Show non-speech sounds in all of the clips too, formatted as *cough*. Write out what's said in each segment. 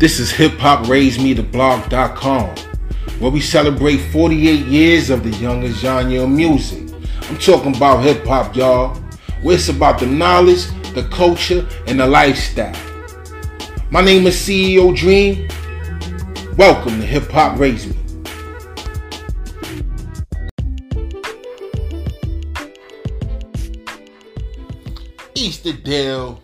This is hip hop raised me the blog.com, where we celebrate 48 years of the youngest genre of music. I'm talking about hip hop, y'all, where it's about the knowledge, the culture, and the lifestyle. My name is CEO Dream. Welcome to Hip Hop Raise Me. Easter Dale.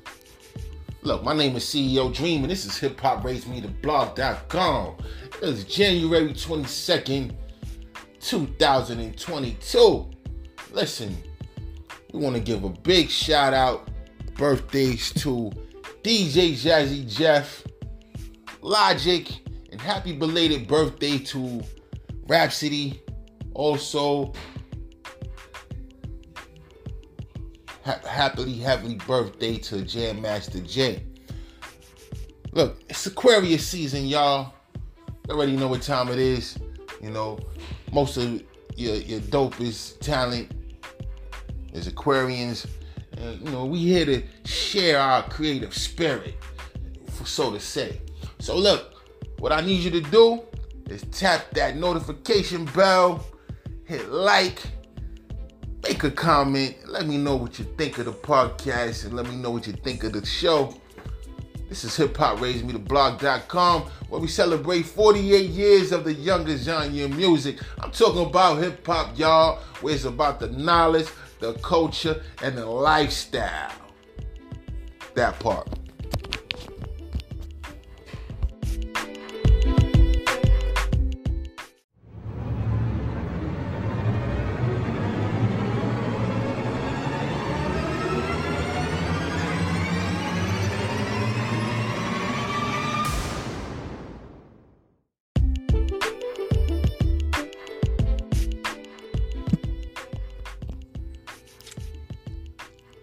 Look, my name is CEO Dream, and this is Hip Hop Raise Me the blog.com. It's January 22nd, 2022. Listen, we want to give a big shout out birthdays to DJ Jazzy Jeff, Logic, and happy belated birthday to Rhapsody. Also, happily, happily birthday to Jam Master Jay. Look, it's Aquarius season, y'all. You already know what time it is. You know, most of your, your dopest talent is Aquarians. You know, we here to share our creative spirit, for so to say. So look, what I need you to do is tap that notification bell, hit like, a comment, let me know what you think of the podcast, and let me know what you think of the show. This is Hip Hop Raise Me blog.com where we celebrate 48 years of the youngest genre of music. I'm talking about hip hop, y'all, where it's about the knowledge, the culture, and the lifestyle. That part.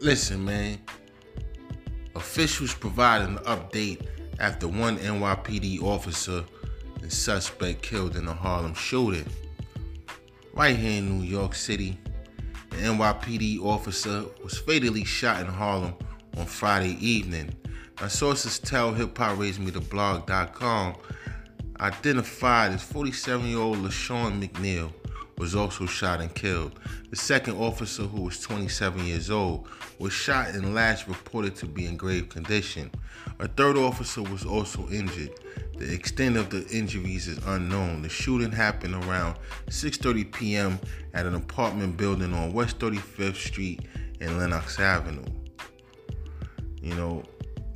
Listen, man. Officials provided an update after one NYPD officer and suspect killed in a Harlem shooting. Right here in New York City, the NYPD officer was fatally shot in Harlem on Friday evening. Sources tell hiphopRaiseMeTheBlog.com identified as 47-year-old LaShawn McNeil was also shot and killed. The second officer, who was 27 years old, was shot and last reported to be in grave condition. A third officer was also injured. The extent of the injuries is unknown. The shooting happened around 6:30 p.m. at an apartment building on West 35th Street and Lenox Avenue. You know,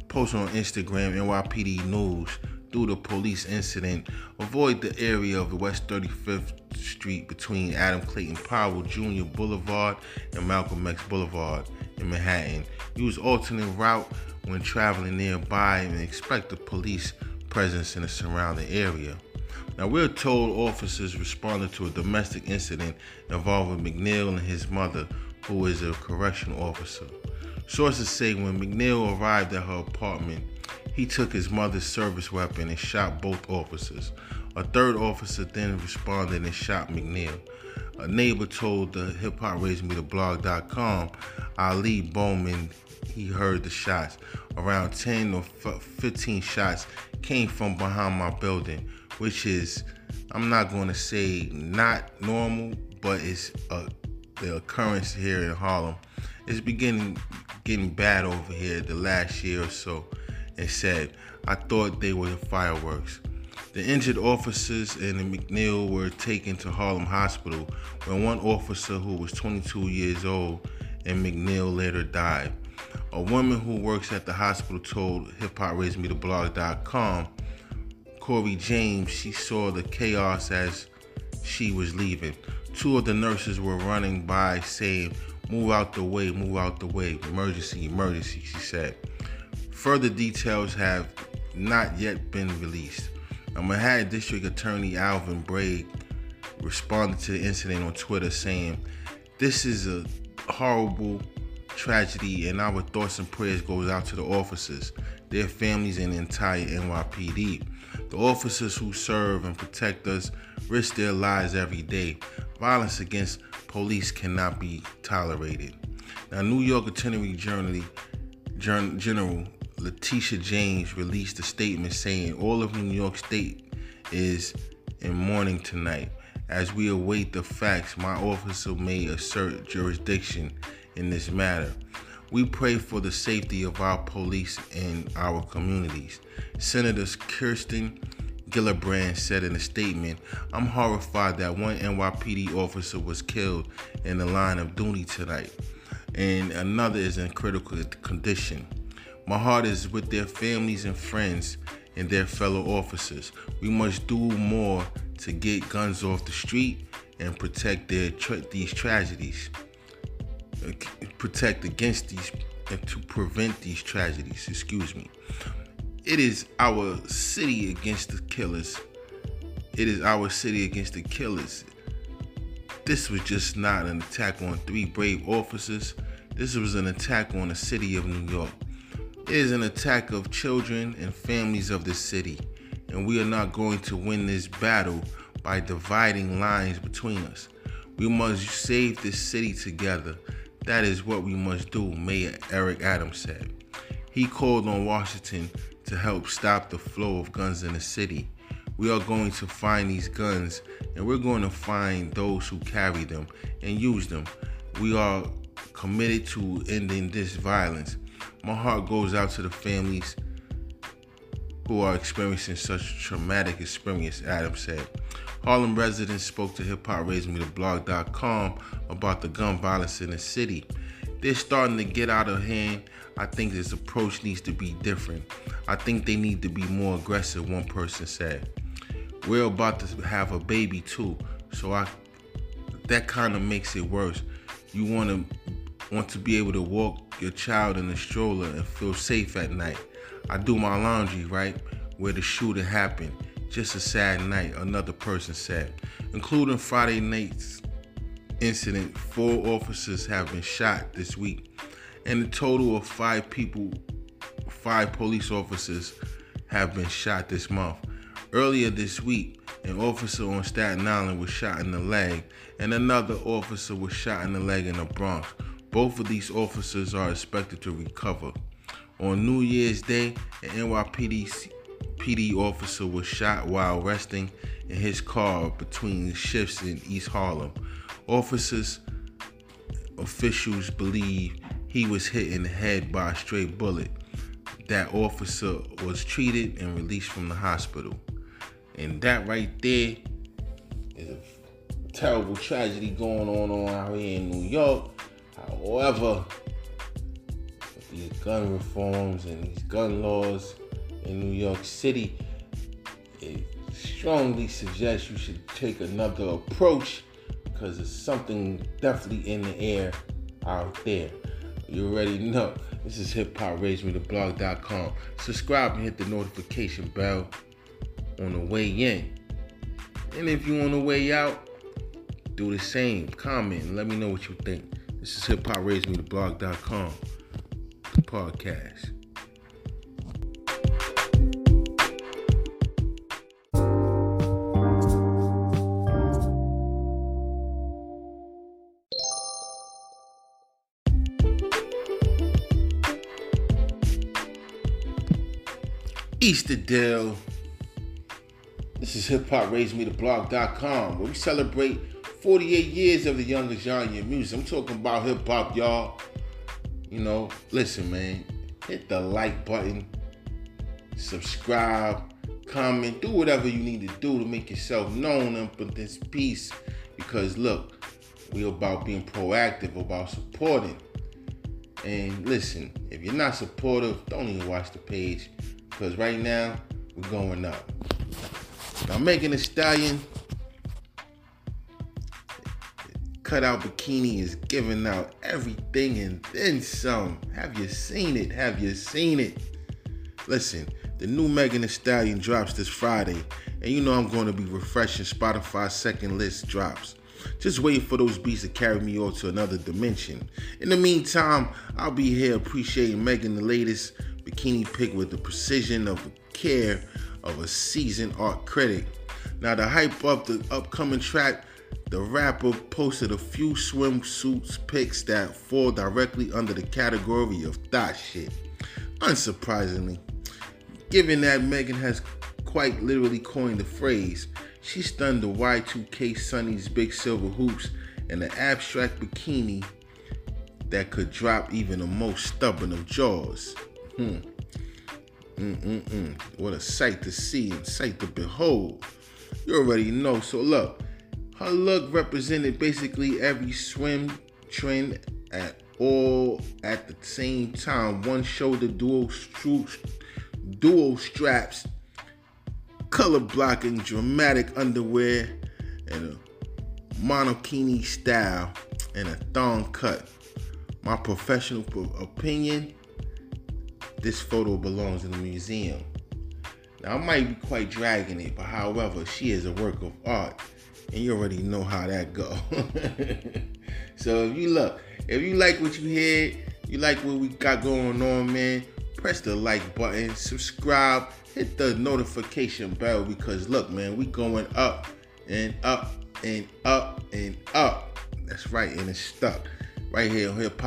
posted on Instagram, NYPD News due to police incident, avoid the area of West 35th Street between Adam Clayton Powell Jr. Boulevard and Malcolm X Boulevard in Manhattan. Use alternate route when traveling nearby and expect the police presence in the surrounding area. Now, we're told officers responded to a domestic incident involving McNeil and his mother, who is a correctional officer. Sources say when McNeil arrived at her apartment, he took his mother's service weapon and shot both officers. A third officer then responded and shot McNeil. A neighbor told the hip hop raised me the blog.com Ali Bowman he heard the shots. Around 10 or 15 shots came from behind my building, which is, I'm not going to say not normal, but it's a, the occurrence here in Harlem. It's beginning getting bad over here the last year or so and said, I thought they were fireworks. The injured officers and McNeil were taken to Harlem Hospital where one officer who was 22 years old and McNeil later died. A woman who works at the hospital told hiphopRaiseMeTheBlog.com, Corey James, she saw the chaos as she was leaving. Two of the nurses were running by saying, Move out the way, move out the way, emergency, emergency, she said. Further details have not yet been released. A Manhattan District Attorney Alvin Bragg responded to the incident on Twitter saying, This is a horrible tragedy and our thoughts and prayers goes out to the officers, their families, and the entire NYPD. The officers who serve and protect us risk their lives every day. Violence against police cannot be tolerated. Now, New York Attorney General Letitia James released a statement saying all of New York State is in mourning tonight. As we await the facts, my officer may assert jurisdiction in this matter. We pray for the safety of our police and our communities. Senator Kirsten Gillibrand said in a statement, I'm horrified that one NYPD officer was killed in the line of duty tonight, and another is in critical condition. My heart is with their families and friends and their fellow officers. We must do more to get guns off the street and protect their tra- these tragedies. Protect against these and to prevent these tragedies. Excuse me. It is our city against the killers. It is our city against the killers. This was just not an attack on three brave officers. This was an attack on the city of New York. It is an attack of children and families of the city, and we are not going to win this battle by dividing lines between us. We must save this city together. That is what we must do, Mayor Eric Adams said. He called on Washington to help stop the flow of guns in the city. We are going to find these guns and we're going to find those who carry them and use them. We are committed to ending this violence. My heart goes out to the families who are experiencing such traumatic experience, Adams said. Harlem residents spoke to hiphop.raisemetheblog.com about the gun violence in the city. They're starting to get out of hand. I think this approach needs to be different. I think they need to be more aggressive, one person said. We're about to have a baby too, so I that kind of makes it worse. You want to want to be able to walk your child in a stroller and feel safe at night. I do my laundry, right? Where the shooting happened. Just a sad night, another person said. Including Friday night's incident, four officers have been shot this week. And a total of five people, five police officers have been shot this month. Earlier this week, an officer on Staten Island was shot in the leg, and another officer was shot in the leg in the Bronx. Both of these officers are expected to recover. On New Year's Day, an NYPD PD officer was shot while resting in his car between shifts in East Harlem. Officers officials believe he was hit in the head by a stray bullet. That officer was treated and released from the hospital. And that right there is a terrible tragedy going on out here in New York. However, these gun reforms and these gun laws in New York City, it strongly suggests you should take another approach because there's something definitely in the air out there. You already know. This is hip hop blog.com. Subscribe and hit the notification bell on the way in. And if you're on the way out, do the same. Comment and let me know what you think. This is hip hop blog.com podcast. Easter Deal. This is hip hop raise me the blog.com where we celebrate 48 years of the youngest genre music. I'm talking about hip hop, y'all. You know, listen, man, hit the like button, subscribe, comment, do whatever you need to do to make yourself known up in this piece. Because look, we're about being proactive, about supporting. And listen, if you're not supportive, don't even watch the page. Because right now, we're going up. Now, Megan Thee Stallion cutout bikini is giving out everything and then some. Have you seen it? Have you seen it? Listen, the new Megan Thee Stallion drops this Friday, and you know I'm going to be refreshing Spotify's second list drops. Just waiting for those beats to carry me on to another dimension. In the meantime, I'll be here appreciating Megan the latest bikini pick with the precision of the care of a seasoned art critic. Now, to hype up the upcoming track, the rapper posted a few swimsuits pics that fall directly under the category of thought shit. Unsurprisingly, given that Megan has quite literally coined the phrase, she stunned the Y2K Sunny's big silver hoops and an abstract bikini that could drop even the most stubborn of jaws. Hmm. Mm-mm-mm. What a sight to see and sight to behold. You already know. So look, her look represented basically every swim trend at all at the same time. One shoulder dual dual straps, color blocking, dramatic underwear, and a monokini style, and a thong cut. My professional opinion this photo belongs in the museum. Now, I might be quite dragging it, but however, she is a work of art, and you already know how that go. *laughs* so if you look, if you like what you hear, you like what we got going on, man, press the like button, subscribe, hit the notification bell because look, man, we going up and up and up and up. That's right, and it's stuck right here on hip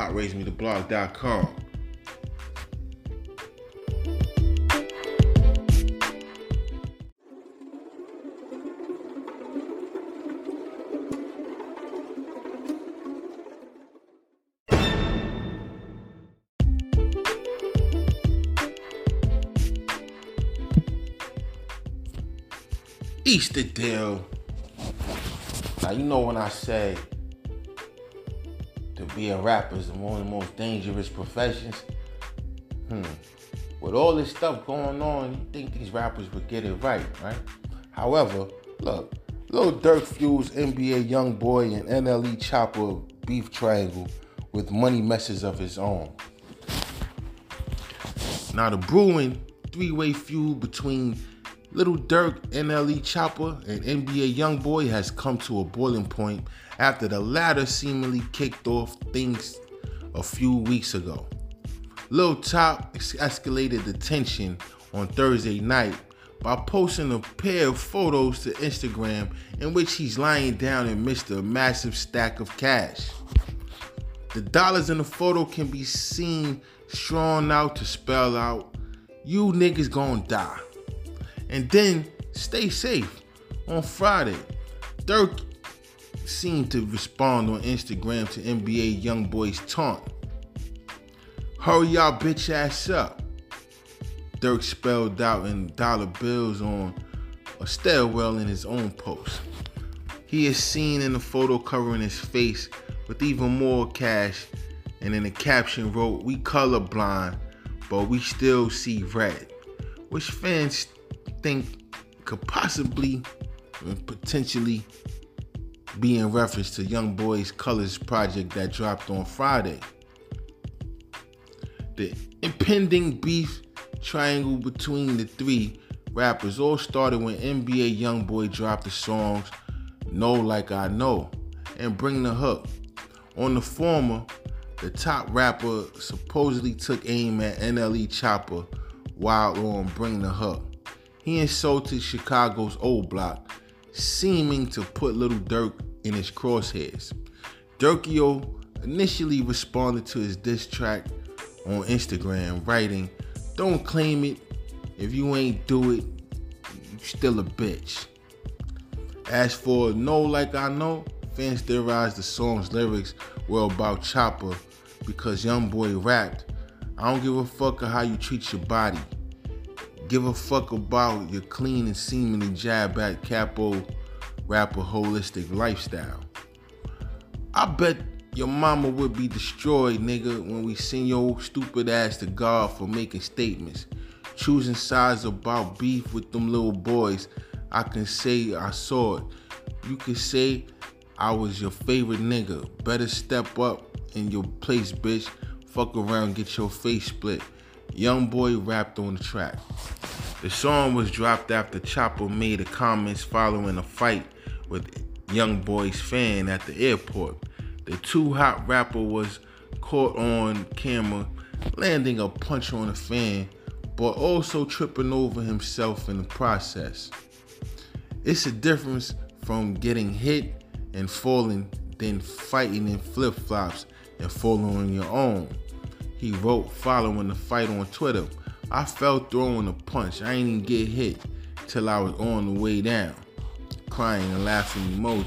hop raise the Easter deal. Now you know when I say to be a rapper is one of the most dangerous professions. Hmm. With all this stuff going on, you think these rappers would get it right, right? However, look, Lil Durk fuels NBA Youngboy and NLE Choppa beef triangle with money messes of his own. Now the brewing three-way feud between Lil Durk, NLE Choppa, and NBA Youngboy has come to a boiling point after the latter seemingly kicked off things a few weeks ago. Lil Top escalated the tension on Thursday night by posting a pair of photos to Instagram in which he's lying down amidst a massive stack of cash. The dollars in the photo can be seen strung out to spell out, You niggas gonna die. And then stay safe. On Friday, Durk seemed to respond on Instagram to NBA Youngboy's taunt. Hurry y'all bitch ass up. Durk spelled out in dollar bills on a stairwell in his own post. He is seen in the photo covering his face with even more cash, and in the caption wrote, We colorblind, but we still see red. Which fans think could possibly and potentially be in reference to Young Boy's Colors project that dropped on Friday. The impending beef triangle between the three rappers all started when NBA Youngboy dropped the songs Know Like I Know and Bring the Hook. On the former, the top rapper supposedly took aim at NLE Choppa while on Bring the Hook. He insulted Chicago's old block, seeming to put Lil Durk in his crosshairs. Durkio initially responded to his diss track on Instagram, writing, Don't claim it. If you ain't do it, you still a bitch. As for Know Like I Know, fans theorized the song's lyrics were about Choppa because Young Boy rapped, I don't give a fuck how you treat your body give a fuck about your clean and seemingly jab at capo rapper holistic lifestyle. I bet your mama would be destroyed, nigga, when we send your stupid ass to God for making statements. Choosing sides about beef with them little boys. I can say I saw it. You can say I was your favorite nigga. Better step up in your place, bitch. Fuck around, get your face split. Young boy rapped on the track. The song was dropped after Choppa made a comments following a fight with Young Boy's fan at the airport. The too hot rapper was caught on camera landing a punch on a fan, but also tripping over himself in the process. It's a difference from getting hit and falling than fighting in flip flops and falling on your own. He wrote following the fight on Twitter. I fell throwing a punch. I ain't even get hit till I was on the way down. Crying and laughing emojis.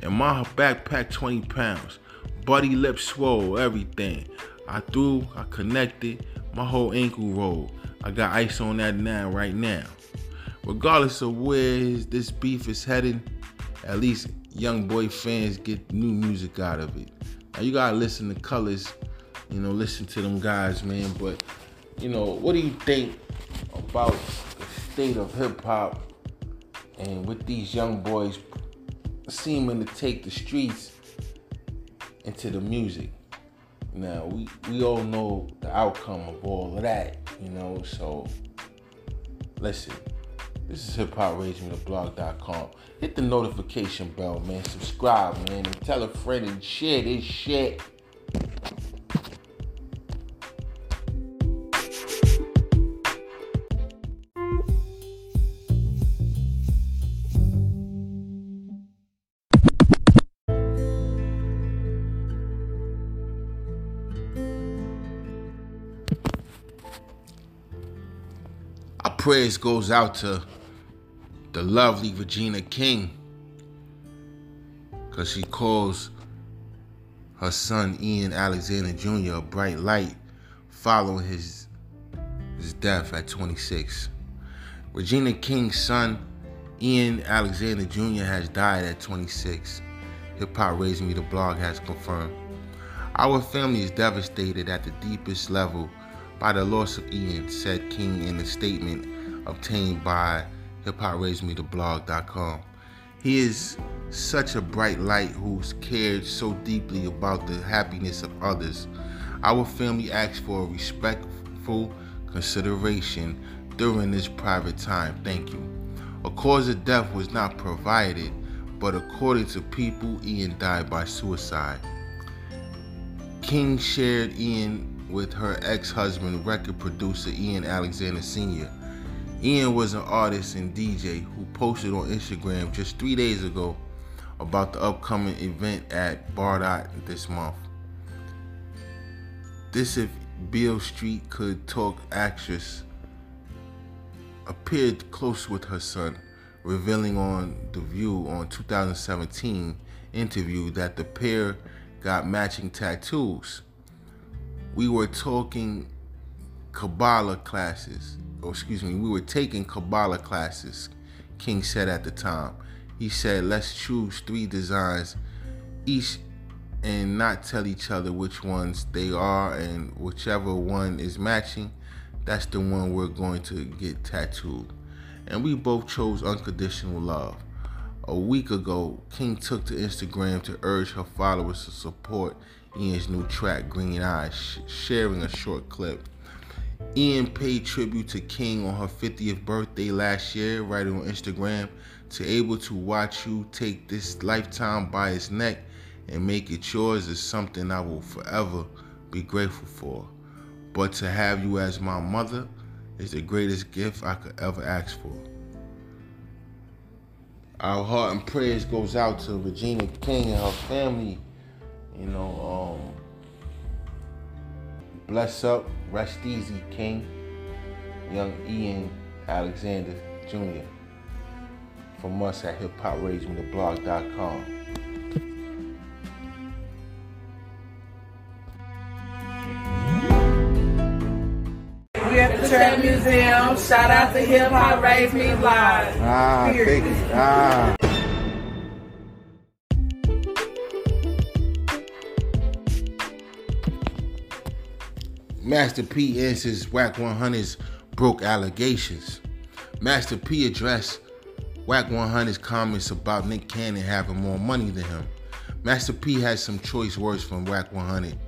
And my backpack 20 pounds. Buddy lips swole, everything. I threw, I connected, my whole ankle rolled. I got ice on that now, right now. Regardless of where this beef is headed, at least young boy fans get new music out of it. Now you gotta listen to colors you know, listen to them guys, man. But, you know, what do you think about the state of hip hop and with these young boys seeming to take the streets into the music? Now, we, we all know the outcome of all of that, you know, so listen. This is hip hop blog.com. Hit the notification bell, man. Subscribe, man, and tell a friend and share this shit. Praise goes out to the lovely Regina King because she calls her son Ian Alexander Jr. a bright light following his, his death at 26. Regina King's son Ian Alexander Jr. has died at 26. Hip Hop Raised Me, the blog has confirmed. Our family is devastated at the deepest level by the loss of Ian, said King in a statement obtained by hiphopRaisedMeTheBlog.com. He is such a bright light who's cared so deeply about the happiness of others. Our family asks for respectful consideration during this private time. Thank you. A cause of death was not provided, but according to people, Ian died by suicide. King shared Ian with her ex husband, record producer Ian Alexander Sr. Ian was an artist and DJ who posted on Instagram just three days ago about the upcoming event at Bardot this month. This if Beale Street could talk actress appeared close with her son, revealing on The View on 2017 interview that the pair got matching tattoos. We were talking Kabbalah classes or excuse me, we were taking Kabbalah classes, King said at the time. He said, let's choose three designs each and not tell each other which ones they are, and whichever one is matching, that's the one we're going to get tattooed. And we both chose unconditional love. A week ago, King took to Instagram to urge her followers to support Ian's new track, Green Eyes, sharing a short clip. Ian paid tribute to King on her 50th birthday last year, writing on Instagram, to able to watch you take this lifetime by its neck and make it yours is something I will forever be grateful for. But to have you as my mother is the greatest gift I could ever ask for. Our heart and prayers goes out to Regina King and her family. You know, um, Bless up, rest easy, King. Young Ian Alexander Jr. From us at hiphopRaisedMeTheBlog.com. We at the Trap Museum. Shout out to Hip Hop Raised Me Live. Ah, thank you. Ah. Master P answers Wack 100's broke allegations. Master P addressed Wack 100's comments about Nick Cannon having more money than him. Master P has some choice words from Wack 100,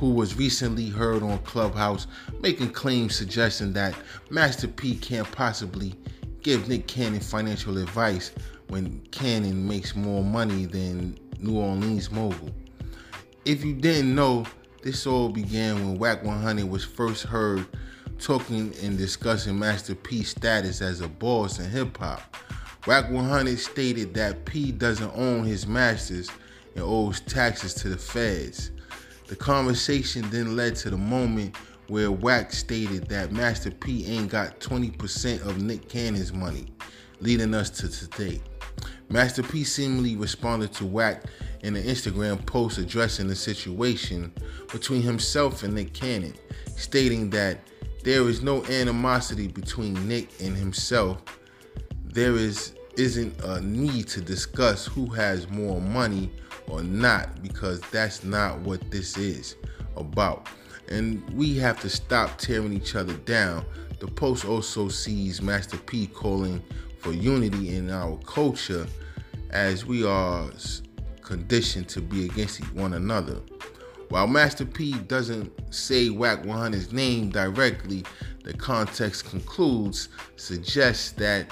who was recently heard on Clubhouse making claims suggesting that Master P can't possibly give Nick Cannon financial advice when Cannon makes more money than New Orleans mogul. If you didn't know, this all began when Wack 100 was first heard talking and discussing Master P's status as a boss in hip hop. Wack 100 stated that P doesn't own his masters and owes taxes to the feds. The conversation then led to the moment where Wack stated that Master P ain't got 20% of Nick Cannon's money, leading us to today. Master P seemingly responded to Wack in an Instagram post addressing the situation between himself and Nick Cannon, stating that there is no animosity between Nick and himself. There is isn't a need to discuss who has more money or not because that's not what this is about. And we have to stop tearing each other down. The post also sees Master P calling for unity in our culture as we are conditioned to be against one another. While Master P doesn't say Wack 100's name directly, the context concludes suggests that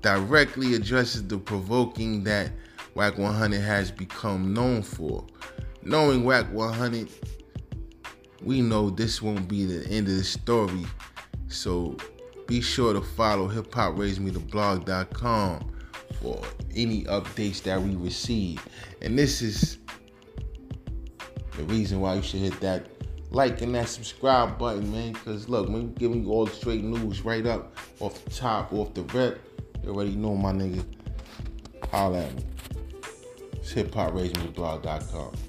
directly addresses the provoking that Wack 100 has become known for. Knowing Wack 100, we know this won't be the end of the story. So be sure to follow hiphop for any updates that we receive. And this is the reason why you should hit that like and that subscribe button, man. Because look, man, giving you all the straight news right up off the top, off the rip. You already know my nigga. Holla at me. It's hiphopraisingblog.com.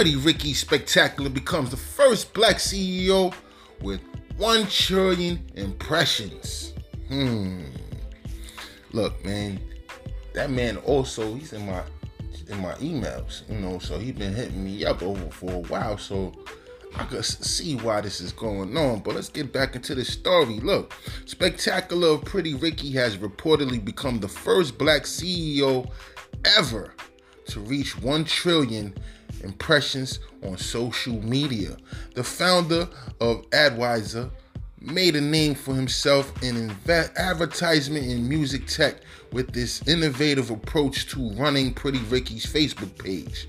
Pretty Ricky Spectacular becomes the first black CEO with 1 trillion impressions. Hmm. Look, man, that man also, he's in my in my emails, you know, so he's been hitting me up over for a while, so I can see why this is going on. But let's get back into the story. Look, Spectacular of Pretty Ricky has reportedly become the first black CEO ever to reach 1 trillion impressions on social media. The founder of Adwiser made a name for himself in advertisement and music tech with this innovative approach to running Pretty Ricky's Facebook page.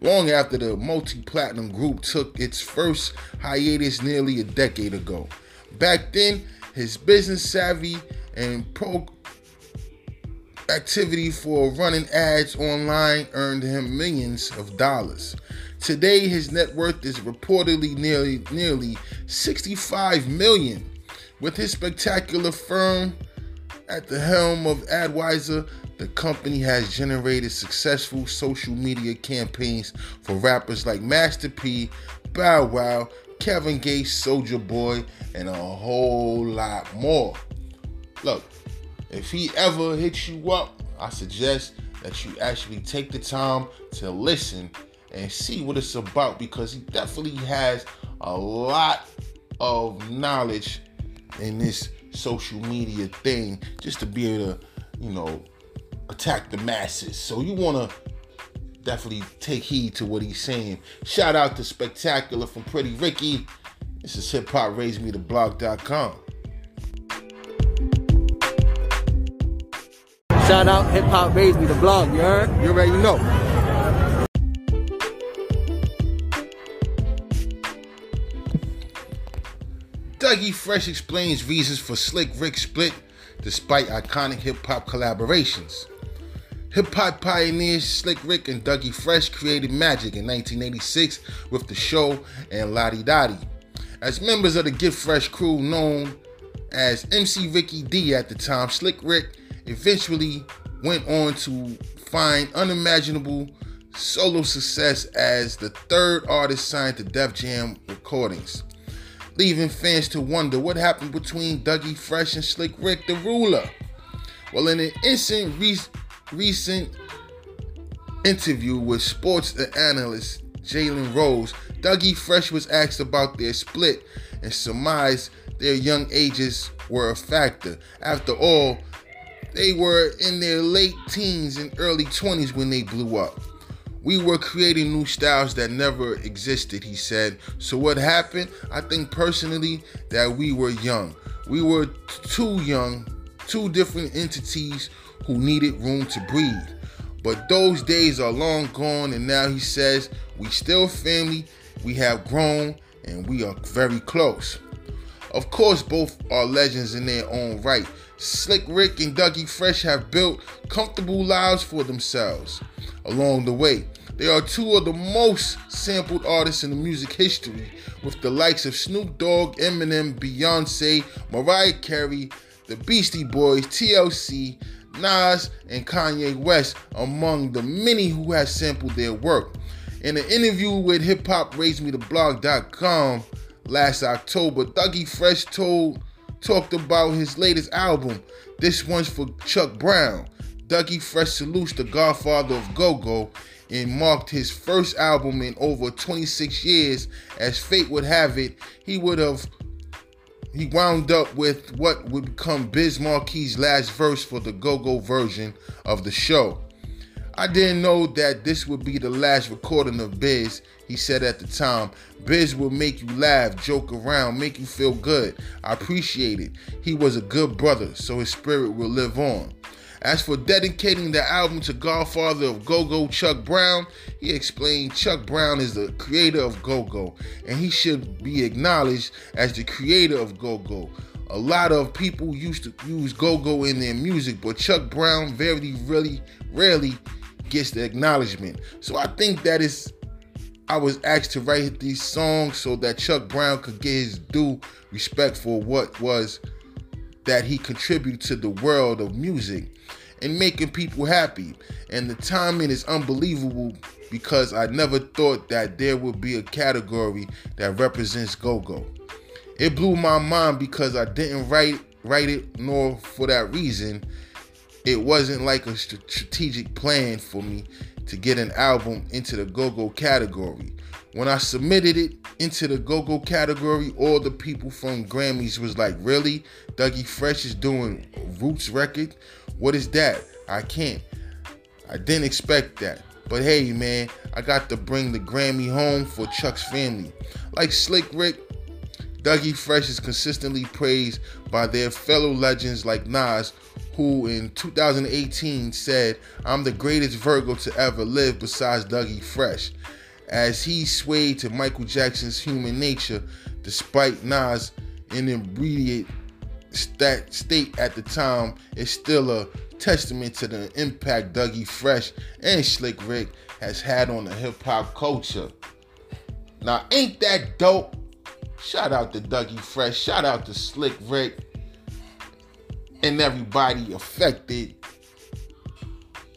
Long after the multi platinum group took its first hiatus nearly a decade ago. Back then, his business savvy and pro activity for running ads online earned him millions of dollars. Today his net worth is reportedly nearly nearly 65 million. With his spectacular firm at the helm of Adwiser, the company has generated successful social media campaigns for rappers like Master P, Bow Wow, Kevin Gates, Soulja Boy, and a whole lot more. Look, if he ever hits you up, I suggest that you actually take the time to listen and see what it's about because he definitely has a lot of knowledge in this social media thing just to be able to, you know, attack the masses. So you want to definitely take heed to what he's saying. Shout out to Spectacular from Pretty Ricky. This is hip hop me to blog.com. Shout out Hip Hop Raised Me, the blog, you heard? You already know. Dougie Fresh explains reasons for Slick Rick split despite iconic hip hop collaborations. Hip hop pioneers Slick Rick and Dougie Fresh created magic in 1986 with the show and La Di Da Di. As members of the Get Fresh crew known as MC Ricky D at the time, Slick Rick eventually went on to find unimaginable solo success as the third artist signed to Def Jam Recordings, leaving fans to wonder what happened between Dougie Fresh and Slick Rick the Ruler. Well, in an instant re- recent interview with sports analyst Jalen Rose, Dougie Fresh was asked about their split and surmised their young ages were a factor. After all, they were in their late teens and early 20s when they blew up. We were creating new styles that never existed, he said. So, what happened? I think personally that we were young. We were too young, two different entities who needed room to breathe. But those days are long gone, and now he says we still family, we have grown, and we are very close. Of course, both are legends in their own right. Slick Rick and Dougie Fresh have built comfortable lives for themselves along the way. They are two of the most sampled artists in the music history, with the likes of Snoop Dogg, Eminem, Beyonce, Mariah Carey, the Beastie Boys, TLC, Nas, and Kanye West among the many who have sampled their work. In an interview with hiphop.raisemetheblog.com last October, Dougie Fresh told talked about his latest album. This one's for Chuck Brown. Dougie Fresh salutes the godfather of go-go and marked his first album in over 26 years. As fate would have it, he would have he wound up with what would become Biz Markie's last verse for the go-go version of the show. I didn't know that this would be the last recording of Biz, he said at the time. Biz will make you laugh, joke around, make you feel good. I appreciate it. He was a good brother, so his spirit will live on. As for dedicating the album to Godfather of Go Go Chuck Brown, he explained Chuck Brown is the creator of Go Go, and he should be acknowledged as the creator of Go Go. A lot of people used to use Go Go in their music, but Chuck Brown very, really, rarely gets the acknowledgement. So I think that is I was asked to write these songs so that Chuck Brown could get his due respect for what was that he contributed to the world of music and making people happy. And the timing is unbelievable because I never thought that there would be a category that represents go-go. It blew my mind because I didn't write write it nor for that reason. It wasn't like a strategic plan for me to get an album into the go-go category. When I submitted it into the go-go category, all the people from Grammys was like, "Really? Dougie Fresh is doing Roots record? What is that? I can't. I didn't expect that. But hey, man, I got to bring the Grammy home for Chuck's family. Like Slick Rick, Dougie Fresh is consistently praised by their fellow legends like Nas, who in 2018 said, I'm the greatest Virgo to ever live besides Dougie Fresh. As he swayed to Michael Jackson's Human Nature, despite Nas' inebriate state at the time, it's still a testament to the impact Dougie Fresh and Slick Rick has had on the hip hop culture. Now, ain't that dope? Shout out to Dougie Fresh, shout out to Slick Rick, and everybody affected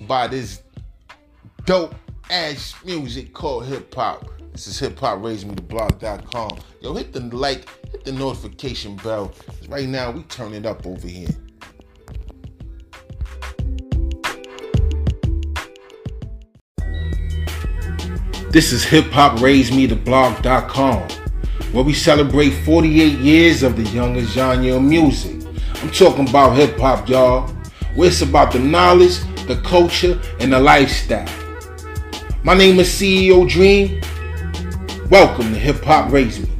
by this dope ass music called hip hop. This is hip hop raise me the blog.com. Yo, hit the like, hit the notification bell. Right now, we turn it up over here. This is hip hop raise me the blog.com, where we celebrate 48 years of the youngest genre of music. I'm talking about hip hop, y'all. Where it's about the knowledge, the culture, and the lifestyle. My name is CEO Dream. Welcome to Hip Hop Raise Me.